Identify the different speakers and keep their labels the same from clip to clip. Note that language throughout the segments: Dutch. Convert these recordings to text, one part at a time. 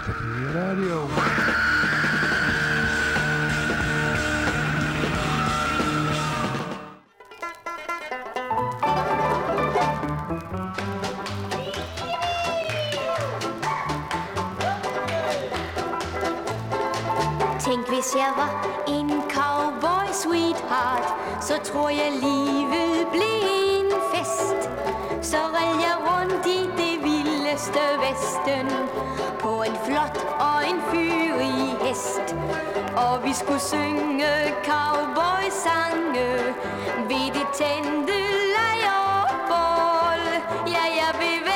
Speaker 1: Ratatouille Radio.
Speaker 2: Og vi skulle synge cowboy-sange. Ved det tændte lejrbål Ja, jeg vil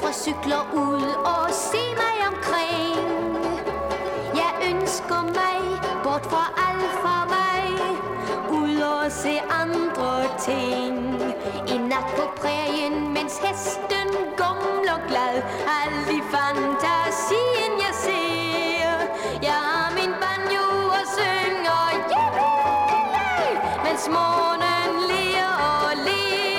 Speaker 2: biler, fra cykler Ud og se mig omkring. Jeg ønsker mig Bort fra alt for mig Ud og se andre ting. En nat på prærien Mens hesten gumler glad. Alt i fantasien jeg ser. Jeg har min banjo og synger yeah, Mens månen ler og ler.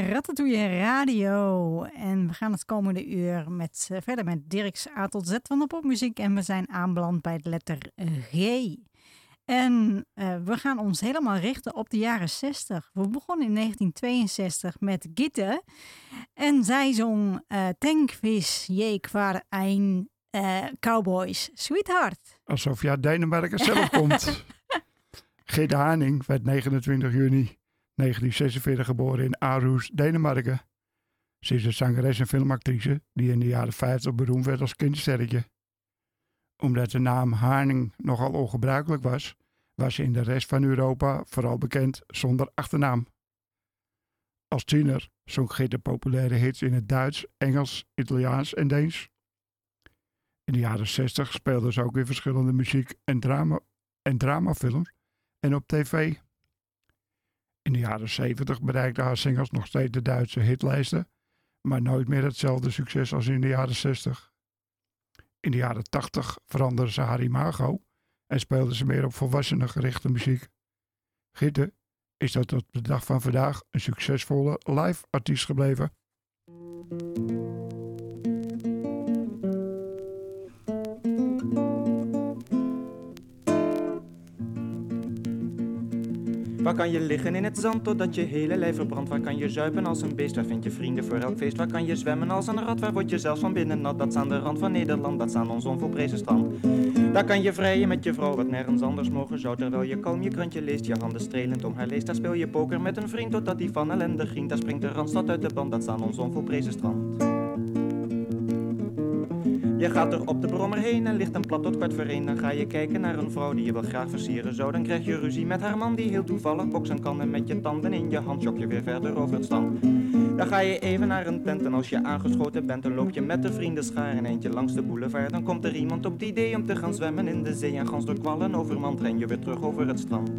Speaker 3: Bij Ratatouille Radio. En we gaan het komende uur met, eh, verder met Dirks A tot Z van de popmuziek. En we zijn aanbeland bij de letter G. En eh, we gaan ons helemaal richten op de jaren 60. We begonnen in 1962 met Gitte. En zij zong eh Tankvis, je eh, Cowboys Sweetheart.
Speaker 1: Alsof je uit Denemarken zelf komt. Geert Haning werd 29 juni 1946 geboren in Aarhus, Denemarken. Ze is een zangeres en filmactrice die in de jaren 50 beroemd werd als kindsterretje. Omdat de naam Haning nogal ongebruikelijk was, was ze in de rest van Europa vooral bekend zonder achternaam. Als tiener zong Gitte populaire hits in het Duits, Engels, Italiaans en Deens. In de jaren 60 speelde ze ook in verschillende muziek- en, drama en dramafilms en op tv. In de jaren 70 bereikten haar singles nog steeds de Duitse hitlijsten, maar nooit meer hetzelfde succes als in de jaren 60. In de jaren 80 veranderde ze haar imago en speelde ze meer op volwassenen gerichte muziek. Gitte is dat tot de dag van vandaag een succesvolle live artiest gebleven.
Speaker 4: Waar kan je liggen in het zand totdat je hele lijf verbrandt? Waar kan je zuipen als een beest? Waar vind je vrienden voor elk feest? Waar kan je zwemmen als een rat? Waar word je zelfs van binnen nat? Dat is aan de rand van Nederland, dat is aan ons onvolprezen strand. Daar kan je vrijen met je vrouw, wat nergens anders mogen zou. Terwijl je kalm je krantje leest, je handen strelend om haar leest. Daar speel je poker met een vriend totdat die van ellende grient. Daar springt de randstad uit de band, dat is aan ons onvolprezen strand. Je gaat er op de brommer heen en ligt een plat tot kwart voor. Dan ga je kijken naar een vrouw die je wil graag versieren zou. Dan krijg je ruzie met haar man die heel toevallig boksen kan. En met je tanden in je hand jok je weer verder over het strand. Dan ga je even naar een tent en als je aangeschoten bent, dan loop je met de vrienden schaar een eentje langs de boulevard. Dan komt er iemand op het idee om te gaan zwemmen in de zee en gans door kwallen overmand ren je weer terug over het strand.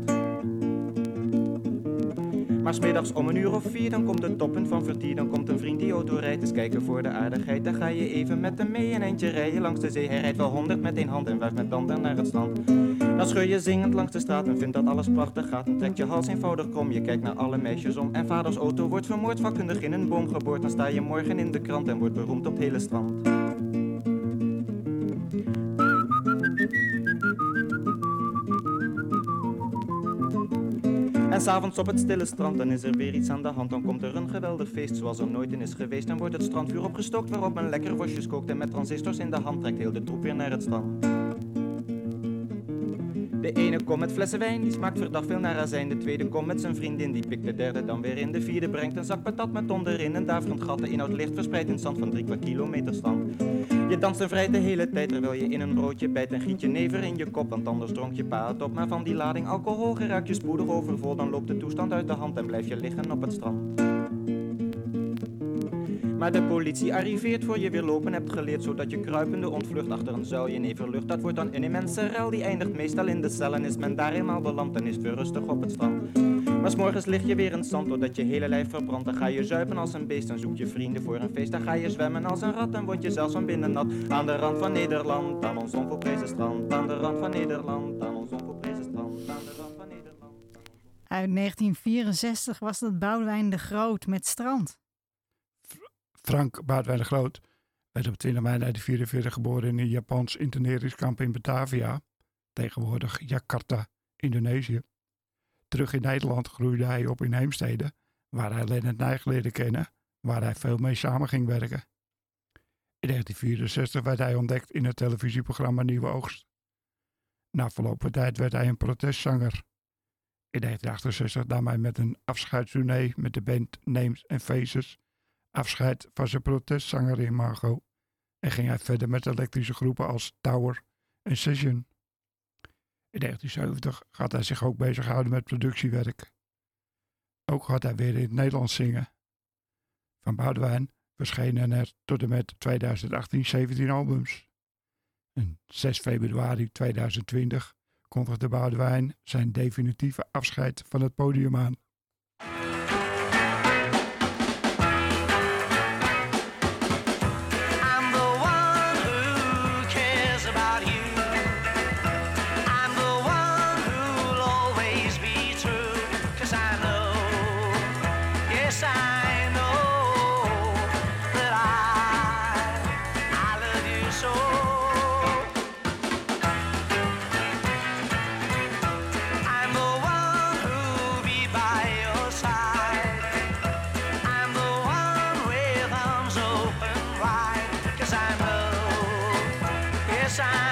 Speaker 4: Maar smiddags om een uur of vier, dan komt het toppunt van vertier. Dan komt een vriend die auto rijdt, eens kijken voor de aardigheid. Dan ga je even met hem mee een eindje rijden langs de zee. Hij rijdt wel honderd met één hand en wuift met tanden naar het strand. Dan scheur je zingend langs de straat en vindt dat alles prachtig gaat. En trekt je hals eenvoudig krom, je kijkt naar alle meisjes om. En vaders auto wordt vermoord, vakkundig in een boom geboord. Dan sta je morgen in de krant en wordt beroemd op het hele strand. En s'avonds op het stille strand, dan is er weer iets aan de hand. Dan komt er een geweldig feest zoals er nooit in is geweest. Dan wordt het strandvuur opgestookt waarop men lekker worstjes kookt. En met transistors in de hand trekt heel de troep weer naar het strand. De ene komt met flessen wijn, die smaakt verdacht veel naar azijn. De tweede komt met zijn vriendin, die pikt de derde dan weer in. De vierde brengt een zak patat met onderin. Een daverend gat, de inhoud licht verspreid in zand van drie kwart kilometer strand. Je danst en vrij de hele tijd terwijl je in een broodje bijt en giet je never in je kop, want anders dronk je pa het op. Maar van die lading alcohol geraakt je spoedig overvol, dan loopt de toestand uit de hand en blijf je liggen op het strand. Maar de politie arriveert voor je weer lopen hebt geleerd, zodat je kruipende ontvlucht achter een zuilje neverlucht. Dat wordt dan een immense rel, die eindigt meestal in de cel en is men daar eenmaal beland, dan is weer rustig op het strand. Maar 's morgens lig je weer in zand doordat je hele lijf verbrandt. Dan ga je zuipen als een beest, dan zoek je vrienden voor een feest. Dan ga je zwemmen als een rat, dan word je zelfs van binnen nat. Aan de rand van Nederland, aan ons onvolprezen strand. Aan de rand van Nederland, aan ons onvolprezen strand. Aan de rand van Nederland.
Speaker 3: Uit 1964 was dat Boudewijn de Groot met Strand.
Speaker 1: Frank Boudewijn de Groot werd op 20 mei 1944 geboren in een Japans interneringskamp in Batavia, tegenwoordig Jakarta, Indonesië. Terug in Nederland groeide hij op in Heemstede, waar hij Lennart Nijg leerde kennen, waar hij veel mee samen ging werken. In 1964 werd hij ontdekt in het televisieprogramma Nieuwe Oogst. Na verloop van tijd werd hij een protestzanger. In 1968 nam hij met een afscheidstournee met de band Names and Faces afscheid van zijn protestzanger in en ging hij verder met elektrische groepen als Tower en Session. In 1970 gaat hij zich ook bezighouden met productiewerk. Ook gaat hij weer in het Nederlands zingen. Van Boudewijn verschenen er tot en met 2018 17 albums. En 6 februari 2020 kondigde Boudewijn zijn definitieve afscheid van het podium aan.
Speaker 5: sunshine.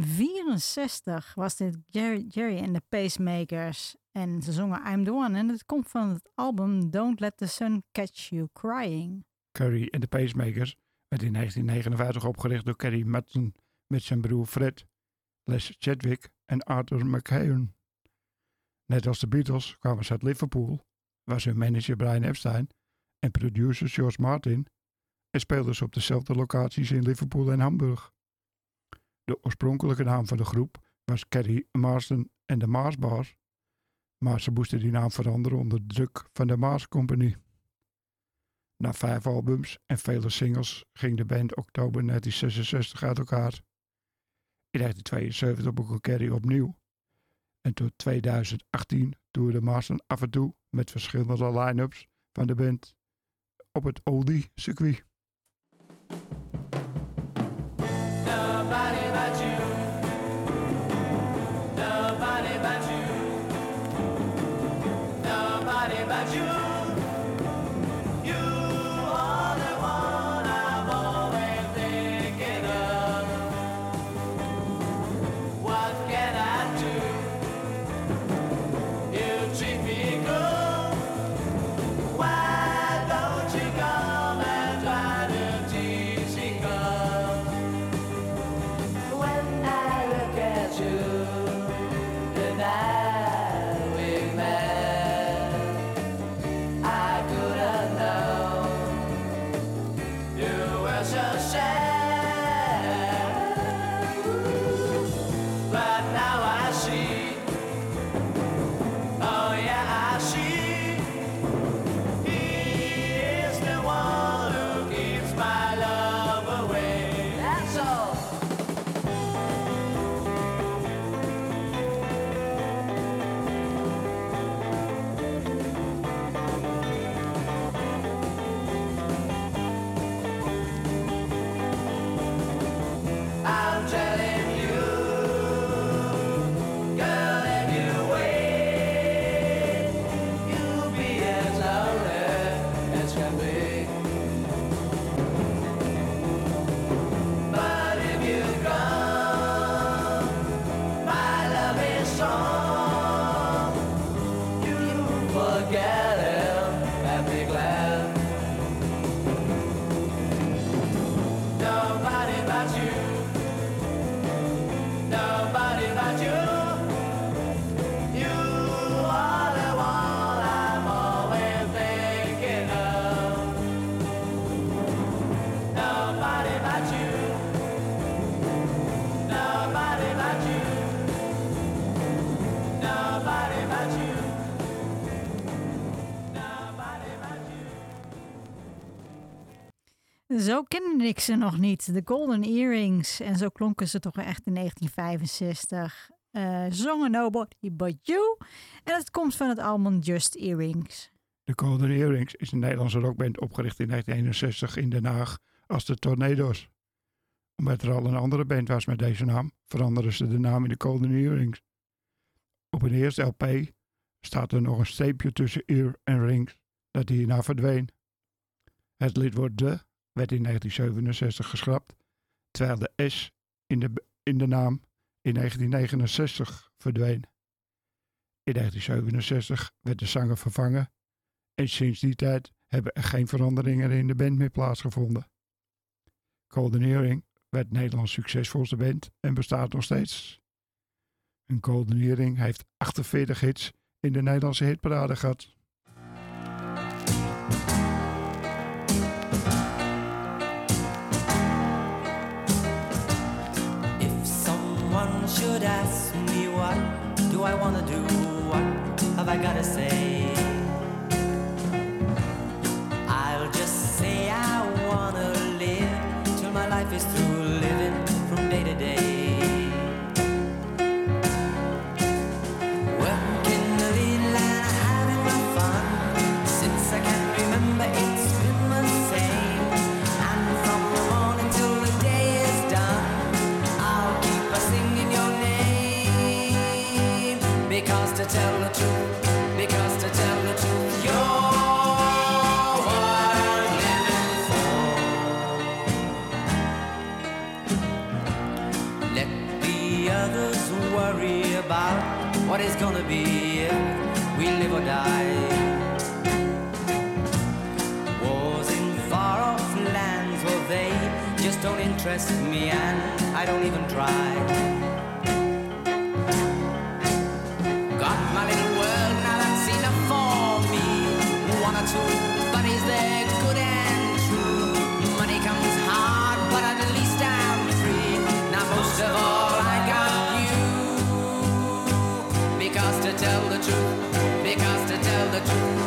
Speaker 3: 1964 was dit Jerry, Jerry and the Pacemakers. En ze zongen I'm the One. En het komt van het album Don't Let the Sun Catch You Crying.
Speaker 1: Curry en de Pacemakers werd in 1959 opgericht door Kerry Madsen met zijn broer Fred, Les Chadwick en Arthur McHale. Net als de Beatles kwamen ze uit Liverpool, waar hun manager Brian Epstein en producer George Martin en speelden ze op dezelfde locaties in Liverpool en Hamburg. De oorspronkelijke naam van de groep was Kerry Marsden en de Marsbars, maar ze moesten die naam veranderen onder druk van de Mars Company. Na vijf albums en vele singles ging de band oktober 1966 uit elkaar. In 1972 begon Kerry opnieuw. En tot 2018 toerde Marsden af en toe met verschillende line-ups van de band op het Oldie
Speaker 3: Zo kende ik ze nog niet, de Golden Earrings. En zo klonken ze toch echt in 1965. Eh zongen Nobody But You. En het komt van het album Just Earrings.
Speaker 1: De Golden Earrings is een Nederlandse rockband opgericht in 1961 in Den Haag als de Tornado's. Omdat er al een andere band was met deze naam, veranderden ze de naam in de Golden Earrings. Op een eerste LP staat er nog een streepje tussen ear en rings, dat hierna verdween. Het lidwoord de werd in 1967 geschrapt, terwijl de S in de, in de naam in 1969 verdween. In 1967 werd de zanger vervangen en sinds die tijd hebben er geen veranderingen in de band meer plaatsgevonden. Golden werd Nederlands succesvolste band en bestaat nog steeds. Een Golden heeft 48 hits in de Nederlandse hitparade gehad.
Speaker 6: Wanna do, what is gonna be if we live or die. Wars in far off lands, well, they just don't interest me, and I don't even try. Got my little world, now that's enough for me. One or two buddies, they're good and true. Money comes hard, but at least I'm free. Now, most of all, tell the truth, because to tell the truth,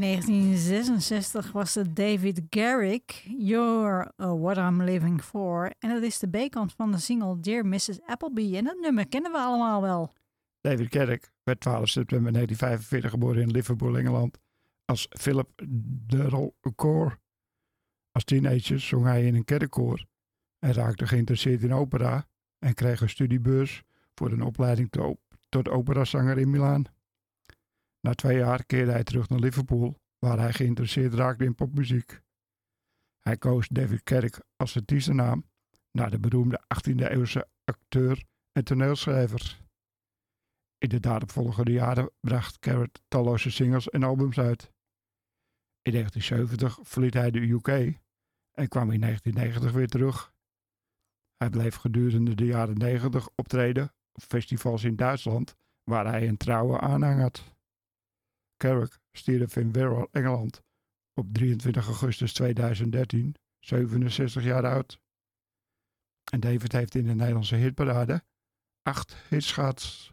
Speaker 3: 1966 was het David Garrick, You're uh, What I'm Living For. En dat is de B-kant van de single Dear Mrs. Appleby. En dat nummer kennen we allemaal wel.
Speaker 1: David Kerk werd 12 september 1945 geboren in Liverpool, Engeland. Als Philip de Koor. Als teenager zong hij in een kerkkoor. Hij raakte geïnteresseerd in opera en kreeg een studiebeurs voor een opleiding to- tot operazanger in Milaan. Na twee jaar keerde hij terug naar Liverpool, waar hij geïnteresseerd raakte in popmuziek. Hij koos David Kerk als artiestennaam naar de beroemde 18e-eeuwse acteur en toneelschrijver. In de daaropvolgende jaren bracht Carrot talloze singles en albums uit. In 1970 verliet hij de UK en kwam in 1990 weer terug. Hij bleef gedurende de jaren 90 optreden op festivals in Duitsland, waar hij een trouwe aanhang had. Carrick stierf in Wirral, Engeland, op 23 augustus 2013, 67 jaar oud. En David heeft in de Nederlandse hitparade acht hits gehad.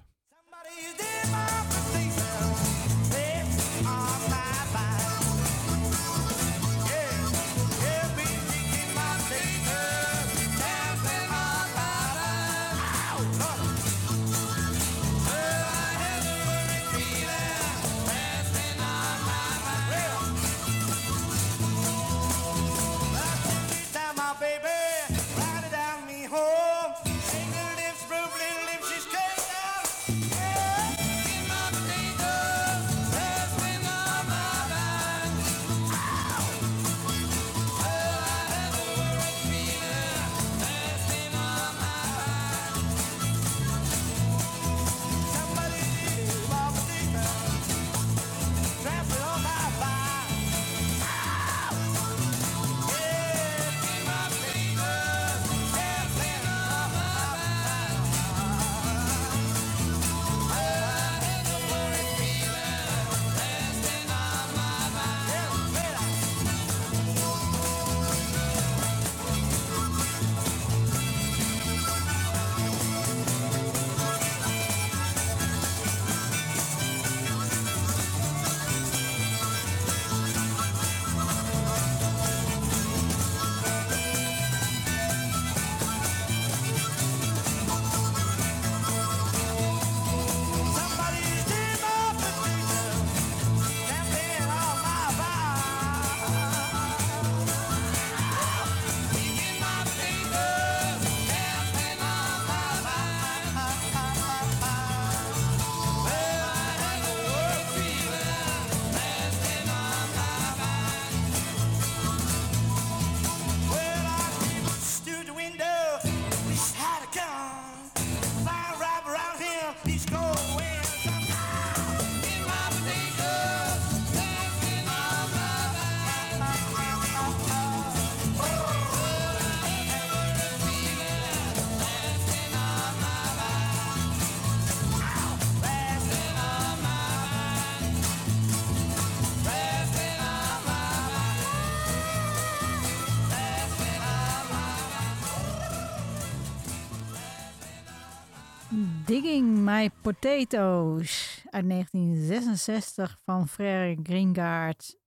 Speaker 5: My
Speaker 3: Potatoes uit 1966 van Frère. Gringard?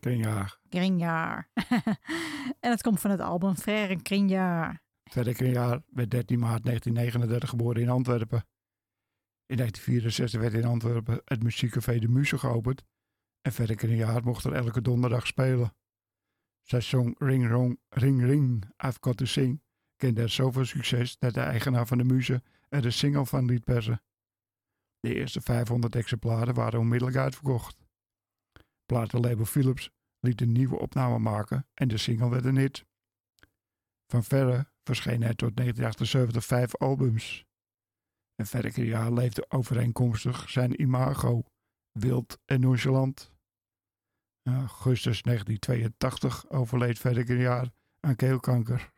Speaker 1: Kringjaar.
Speaker 3: Gringard. en het komt van het album Frère Gringard.
Speaker 1: Verder Kringjaar werd 13 maart 1939 geboren in Antwerpen. In 1964 werd in Antwerpen het muziekcafé De Muze geopend. En verder Kringjaar mocht er elke donderdag spelen. Zij zong Ring Rong, Ring Ring, I've Got To Sing. Kende er zoveel succes dat de eigenaar van De Muze er een single van liet persen. De eerste 500 exemplaren waren onmiddellijk uitverkocht. Platenlabel Philips liet een nieuwe opname maken en de single werd een hit. Van verre verscheen hij tot 1978 vijf albums. En verder jaar leefde overeenkomstig zijn imago, wild en nonchalant. In augustus 1982 overleed verder jaar aan keelkanker.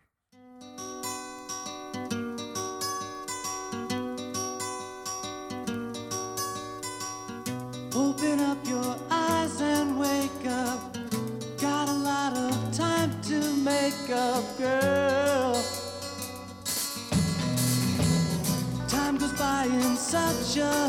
Speaker 7: Open up your eyes and wake up. Got a lot of time to make up, girl. Time goes by in such a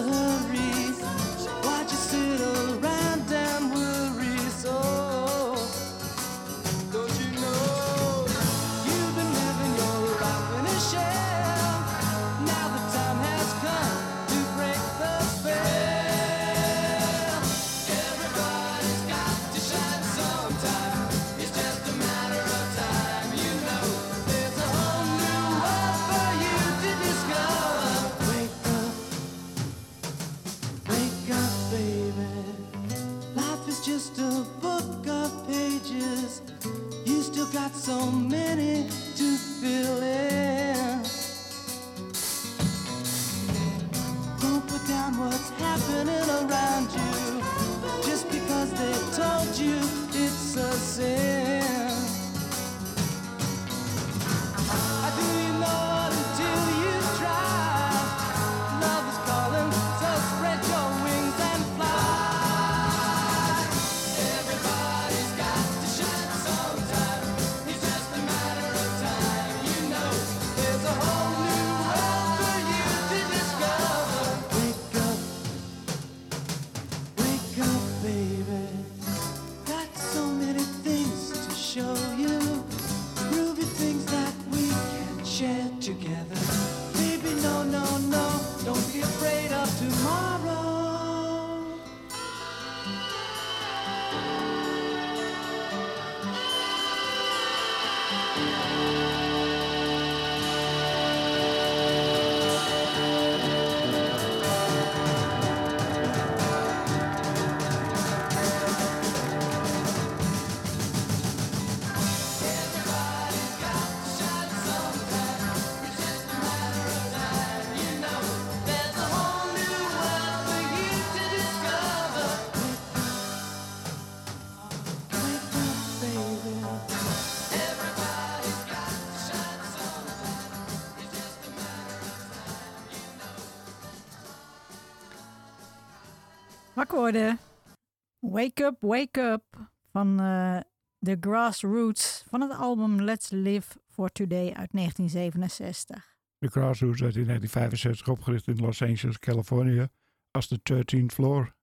Speaker 7: Wake up,
Speaker 3: wake up. Van eh The Grassroots. Van het album Let's Live for Today uit 1967.
Speaker 1: De Grassroots werd in 1965 opgericht in Los Angeles, Californië als de 13th Floor.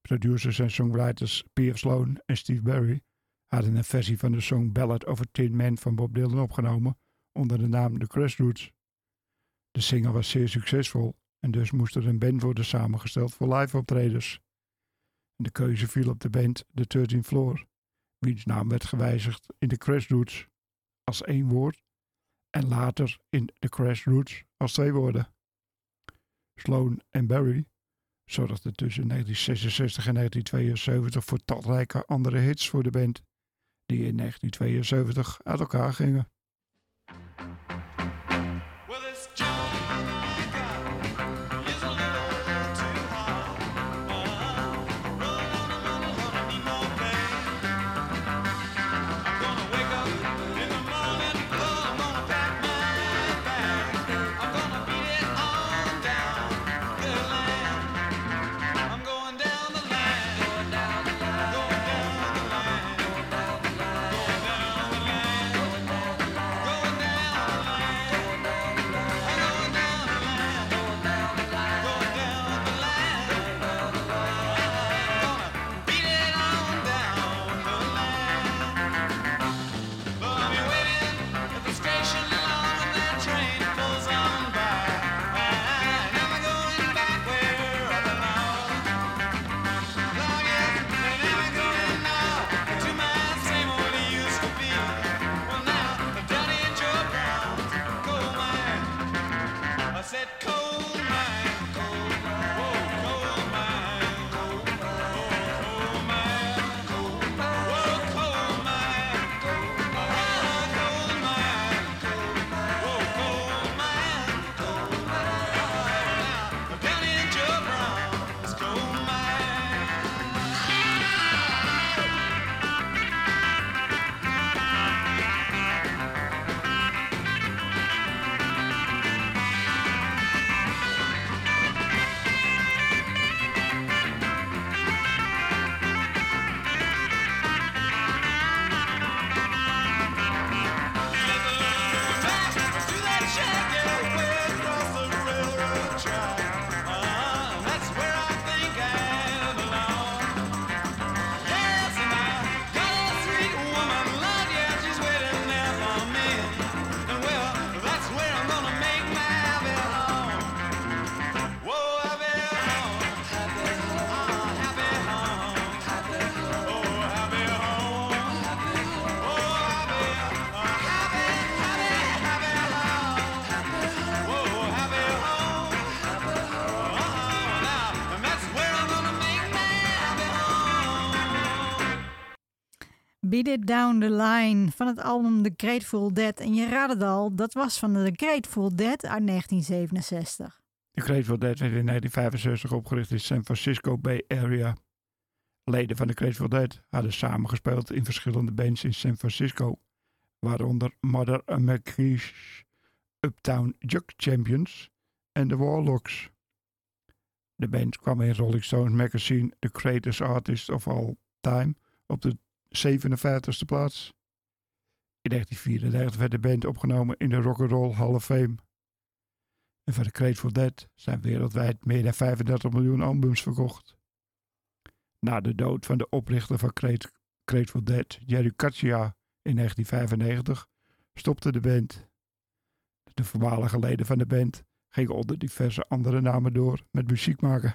Speaker 1: Producers en songwriters P.F. Sloan en Steve Barry hadden een versie van de song Ballad of a Tin Man van Bob Dylan opgenomen onder de naam The Grassroots. De single was zeer succesvol en dus moest er een band worden samengesteld voor live optredens. En de keuze viel op de band The 13th Floor, wiens naam werd gewijzigd in The Grassroots als één woord en later in The Crash als twee woorden. Sloan en Barry zorgden tussen 1966 en 1972 voor talrijke andere hits voor de band, die in 1972 uit elkaar gingen.
Speaker 5: Beat It Down the Line
Speaker 3: van het album The Grateful Dead. En je raadt het al, dat was van The Grateful Dead uit 1967.
Speaker 1: De Grateful Dead werd in 1965 opgericht in San Francisco Bay Area. Leden van de Grateful Dead hadden samengespeeld in verschillende bands in San Francisco, waaronder Mother McGee's Uptown Jug Champions en de Warlocks. De band kwam in Rolling Stones magazine The Greatest Artist of All Time op de 57e plaats. In 1934 werd de band opgenomen in de Rock'n'Roll Hall of Fame. En van de Grateful Dead zijn wereldwijd meer dan 35 miljoen albums verkocht. Na de dood van de oprichter van Grat- Grateful Dead, Jerry Katsia, in 1995 stopte de band. De voormalige leden van de band gingen onder diverse andere namen door met muziek maken.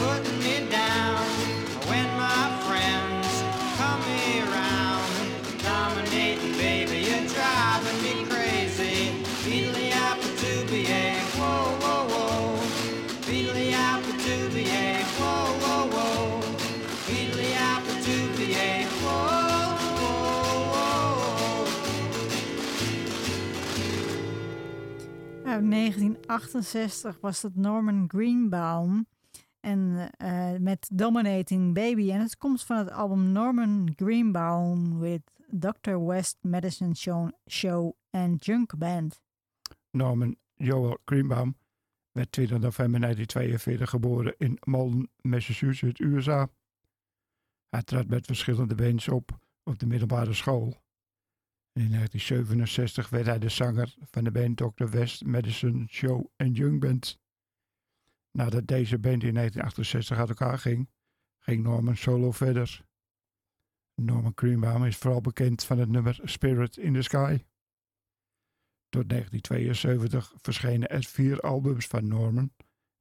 Speaker 5: Putting me down. When my friends come baby, me crazy. Beatly apple to be a whoa, whoa, whoa. Beatly apple to be a whoa, whoa, whoa. Beatly apple to be a whoa, whoa, whoa.
Speaker 3: Uit 1968 was het Norman Greenbaum en eh, met Dominating Baby. En het komt van het album Norman Greenbaum with Dr. West Medicine Show, Show en Junk Band.
Speaker 1: Norman Joel Greenbaum werd 20 november 1942 geboren in Malden, Massachusetts, USA. Hij trad met verschillende bands op op de middelbare school. In 1967 werd hij de zanger van de band Dr. West Medicine Show en Young Band. Nadat deze band in 1968 uit elkaar ging, ging Norman solo verder. Norman Greenbaum is vooral bekend van het nummer Spirit in the Sky. Tot 1972 verschenen er vier albums van Norman,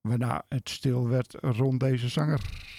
Speaker 1: waarna het stil werd rond deze zanger.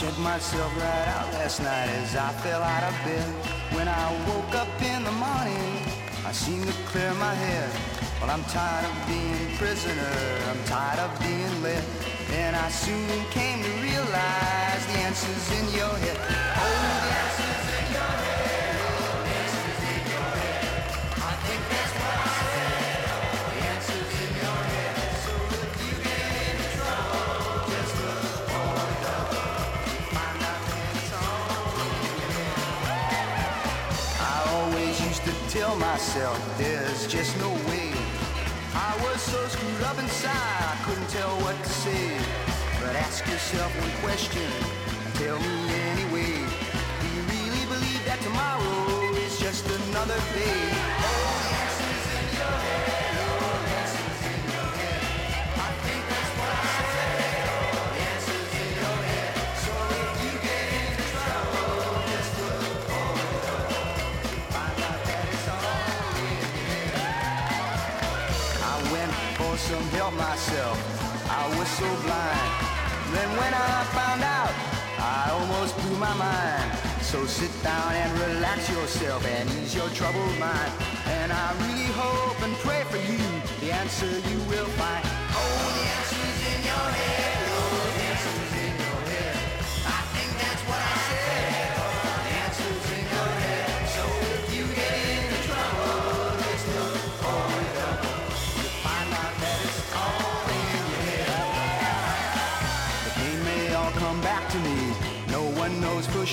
Speaker 8: Checked myself right out last night as I fell out of bed. When I woke up in the morning, I seemed to clear my head. Well, I'm tired of being prisoner, I'm tired of being led. And I soon came to realize the answer's in your head. Oh, the answer's tell myself there's just no way. I was so screwed up inside, I couldn't tell what to say. But ask yourself one question tell me anyway. Do you really believe that tomorrow is just another day? Some help myself. I was so blind. Then when I found out, I almost blew my mind. So sit down and relax yourself and ease your troubled mind. And I really hope and pray for you. The answer you will find.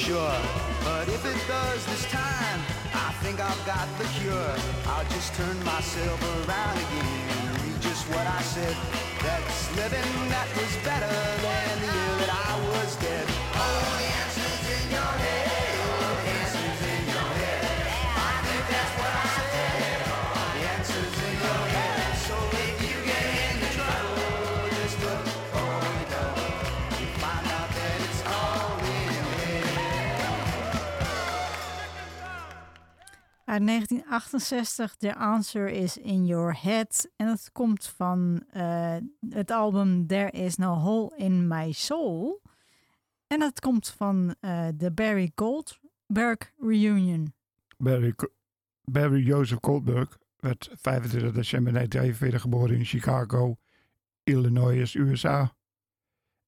Speaker 8: Sure. But if it does this time, I think I've got the cure. I'll just turn myself around again and read just what I said. That's living that was better than the year that I was dead.
Speaker 3: Uit 1968, The Answer is in Your Head. En dat komt van eh, het album There Is No Hole in My Soul. En dat komt van eh, de Barry Goldberg Reunion.
Speaker 1: Barry, Barry Joseph Goldberg werd 25 december 1942 geboren in Chicago, Illinois, USA.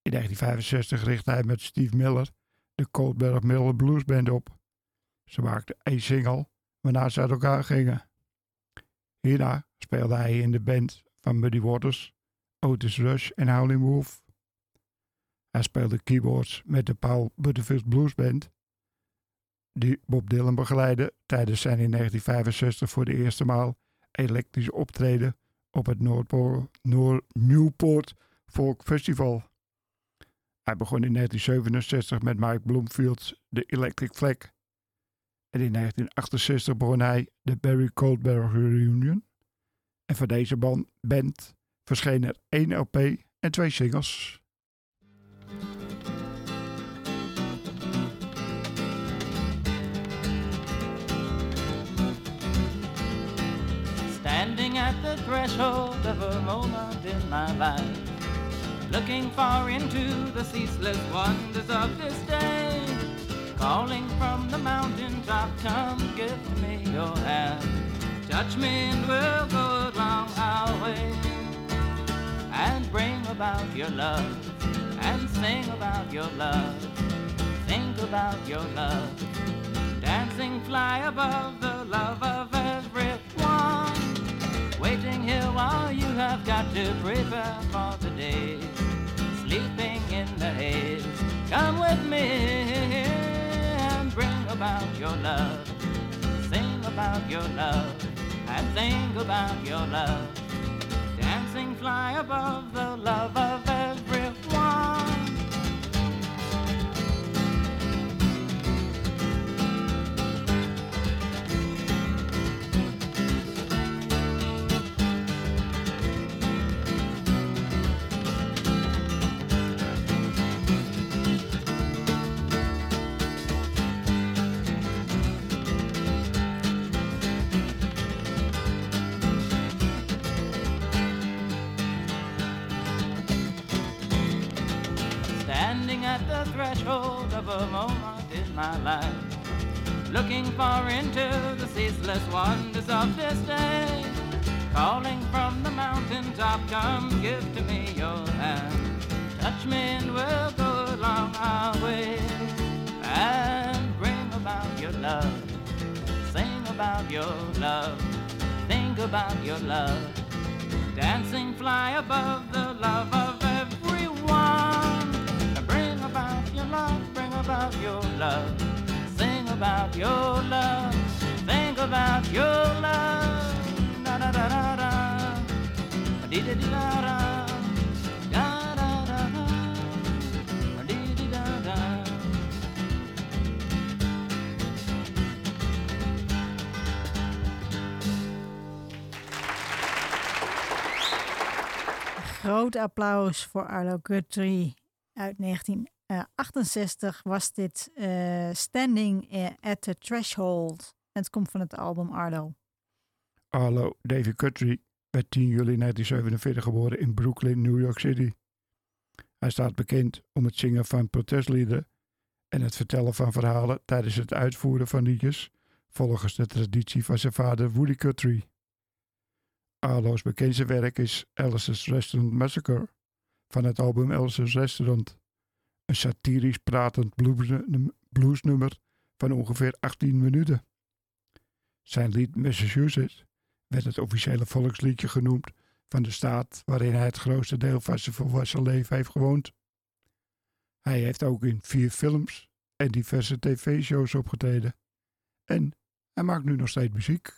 Speaker 1: In 1965 richtte hij met Steve Miller de Goldberg Miller Blues Band op. Ze maakten één single, waarna ze uit elkaar gingen. Hierna speelde hij in de band van Muddy Waters, Otis Rush en Howlin' Wolf. Hij speelde keyboards met de Paul Butterfield Blues Band die Bob Dylan begeleidde tijdens zijn in 1965 voor de eerste maal elektrische optreden op het Noordpool, Noor, Newport Folk Festival. Hij begon in 1967 met Mike Bloomfield's The Electric Flag. En in 1968 begon hij de Barry Goldberg Reunion. En van deze ban- band verschenen er één LP en twee singles.
Speaker 9: Standing at the threshold of a moment in my life, looking far into the ceaseless wonders of this day, calling from the mountaintop, come give me your hand, touch me and we'll go along our way, and bring about your love, and sing about your love, think about your love dancing fly above the love of everyone. Waiting here while you have got to prepare for the day. Sleeping in the haze. Come with me about your love. Sing about your love and think about your love. Dancing fly above the love of threshold of a moment in my life, looking far into the ceaseless wonders of this day, calling from the mountaintop, come give to me your hand, Such men will go along our way and bring about your love. Sing about your love. Think about your love. Dancing fly above the love about your love. Sing about your love. Think about your love. Da da da da da. Dee da dee da da.
Speaker 3: Groot applaus voor Arlo Guthrie. Uit 1968 was dit eh, Standing eh, at the Threshold. En het komt van het album Arlo.
Speaker 1: Arlo David Guthrie werd 10 juli 1947 geboren in Brooklyn, New York City. Hij staat bekend om het zingen van protestliederen en het vertellen van verhalen tijdens het uitvoeren van liedjes volgens de traditie van zijn vader Woody Guthrie. Arlo's bekendste werk is Alice's Restaurant Massacre van het album Alice's Restaurant. Een satirisch pratend bluesnum- bluesnummer van ongeveer 18 minuten. Zijn lied Massachusetts werd het officiële volksliedje genoemd van de staat waarin hij het grootste deel van zijn volwassen leven heeft gewoond. Hij heeft ook in vier films en diverse tv-shows opgetreden. En hij maakt nu nog steeds muziek.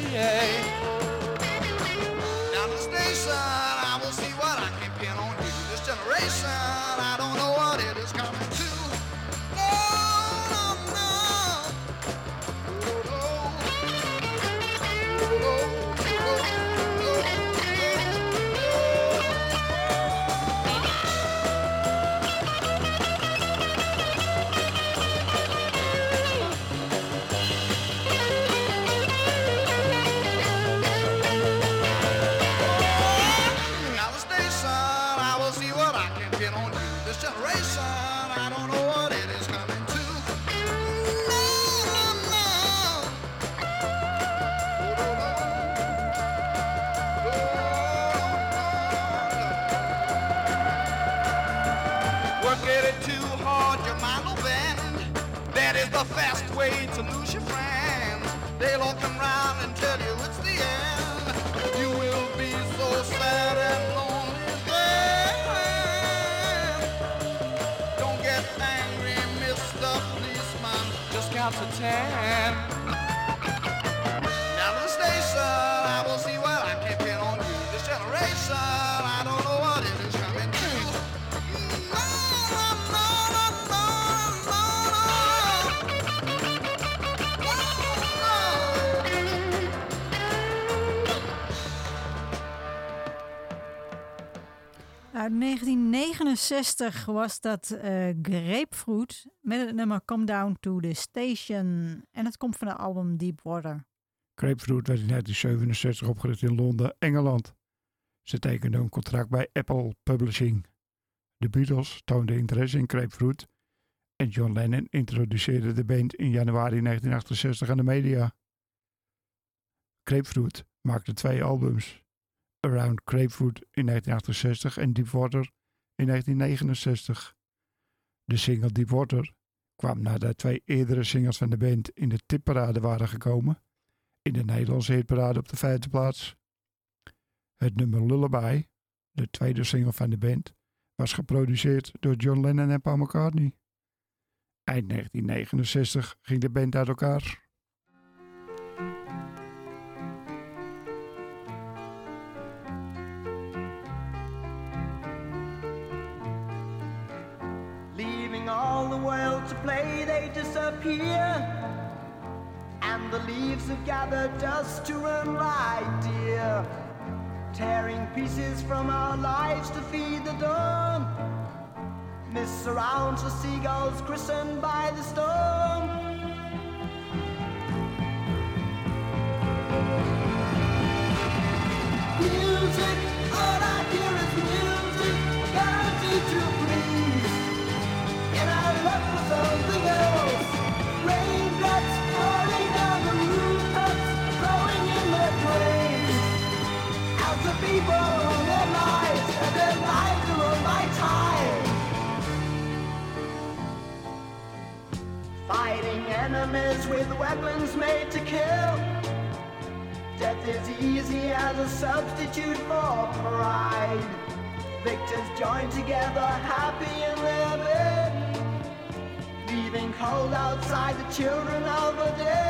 Speaker 8: You Just count to ten.
Speaker 3: Uit 1969 was dat eh, Grapefruit met het nummer Come Down to the Station. En het komt van het album Deep Water.
Speaker 1: Grapefruit werd in 1967 opgericht in Londen, Engeland. Ze tekenden een contract bij Apple Publishing. De Beatles toonden interesse in Grapefruit en John Lennon introduceerde de band in januari 1968 aan de media. Grapefruit maakte twee albums. Around Grapefruit in 1968 en Deepwater in 1969. De single Deepwater kwam nadat twee eerdere singles van de band in de tipparade waren gekomen. In de Nederlandse hitparade op de vijfde plaats. Het nummer Lullaby, de tweede single van de band, was geproduceerd door John Lennon en Paul McCartney. Eind 1969 ging de band uit elkaar.
Speaker 10: To play, they disappear. And the leaves have gathered dust to run right dear. Tearing pieces from our lives to feed the dawn. Mist surrounds the seagulls christened by the storm. Fighting enemies with weapons made to kill. Death is easy as a substitute for pride. Victors join together, happy in their bed, cold outside the children of the dead.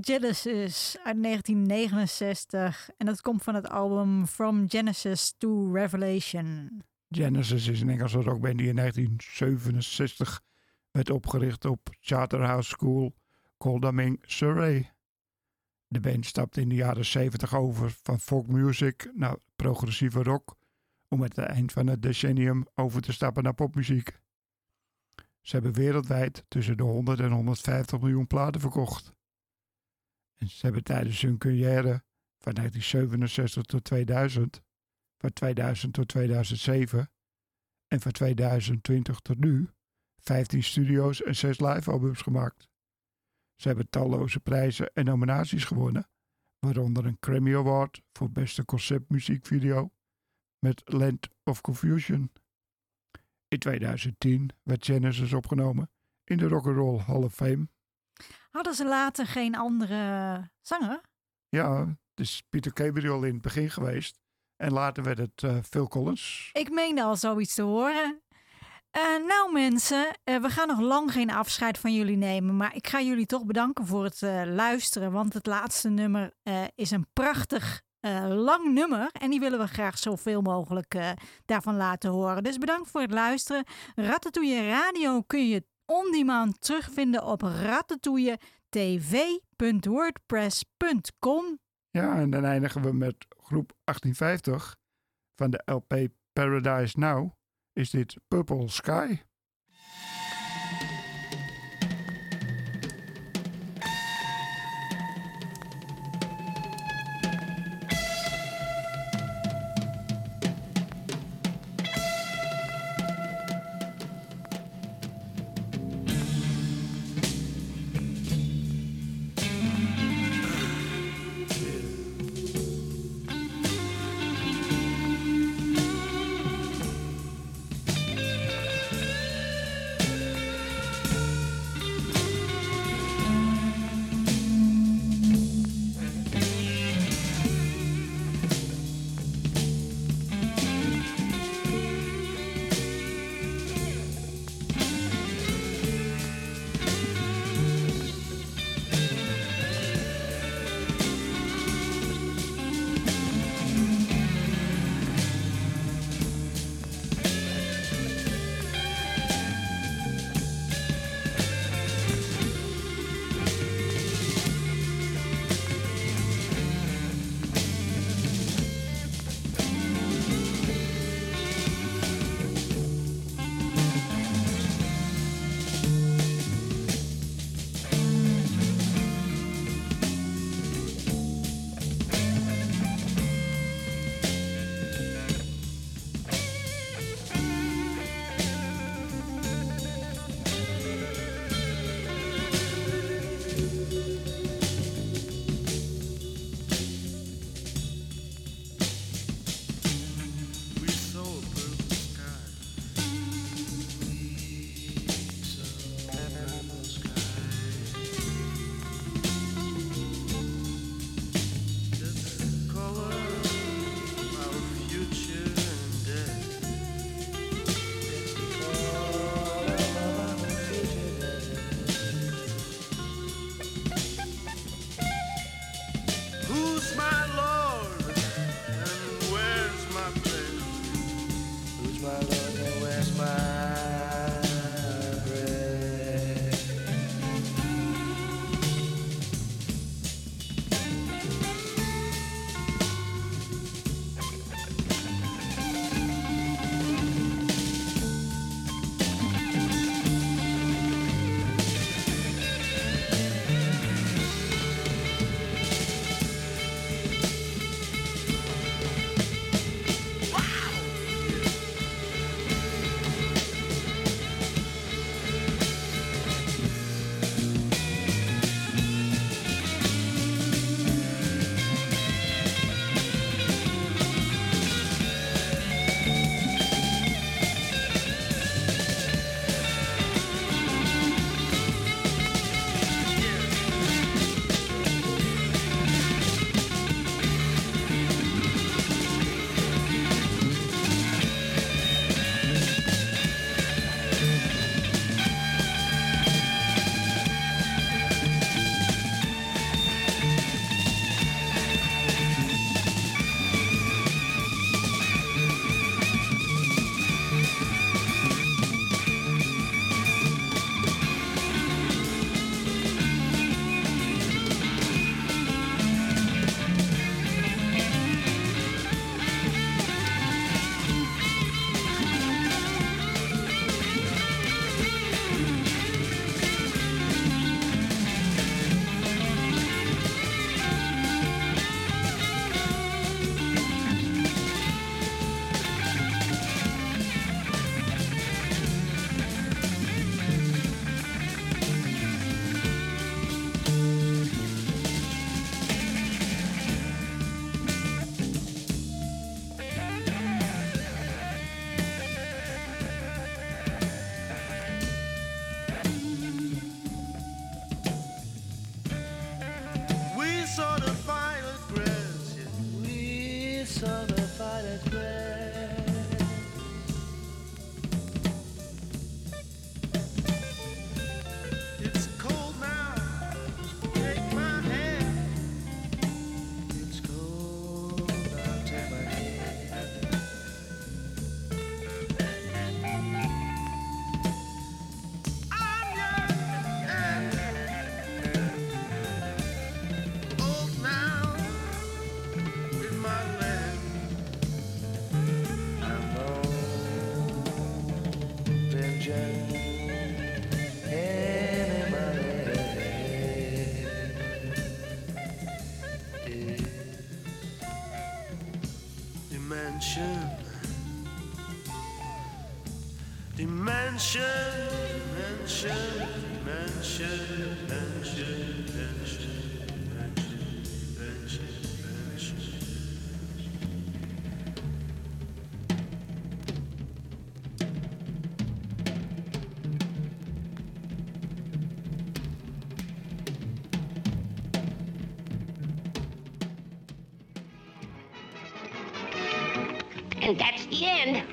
Speaker 3: Genesis uit 1969. En dat komt van het album From Genesis to Revelation.
Speaker 1: Genesis is een Engelse rockband die in 1967 werd opgericht op Charterhouse School, Godalming, Surrey. De band stapte in de jaren 70 over van folk music naar progressieve rock, om het eind van het decennium over te stappen naar popmuziek. Ze hebben wereldwijd tussen de 100 en 150 miljoen platen verkocht. En ze hebben tijdens hun carrière van 1967 tot 2000, van 2000 tot 2007 en van 2020 tot nu 15 studio's en 6 live-albums gemaakt. Ze hebben talloze prijzen en nominaties gewonnen, waaronder een Grammy Award voor beste conceptmuziekvideo met Land of Confusion. In 2010 werd Genesis opgenomen in de Rock'n'Roll Hall of Fame.
Speaker 3: Hadden ze later geen andere zanger?
Speaker 1: Ja, het is Peter Gabriel in het begin geweest en later werd het eh, Phil Collins.
Speaker 3: Ik meende al zoiets te horen. Eh, nou mensen, eh, we gaan nog lang geen afscheid van jullie nemen. Maar ik ga jullie toch bedanken voor het luisteren. Want het laatste nummer is een prachtig lang nummer. En die willen we graag zoveel mogelijk daarvan laten horen. Dus bedankt voor het luisteren. Ratatouille Radio kun je on demand terugvinden op ratatouilletv.wordpress.com.
Speaker 1: Ja, en dan eindigen we met groep 1850 van de LP Paradise Now. Is dit Purple Sky?
Speaker 11: The end.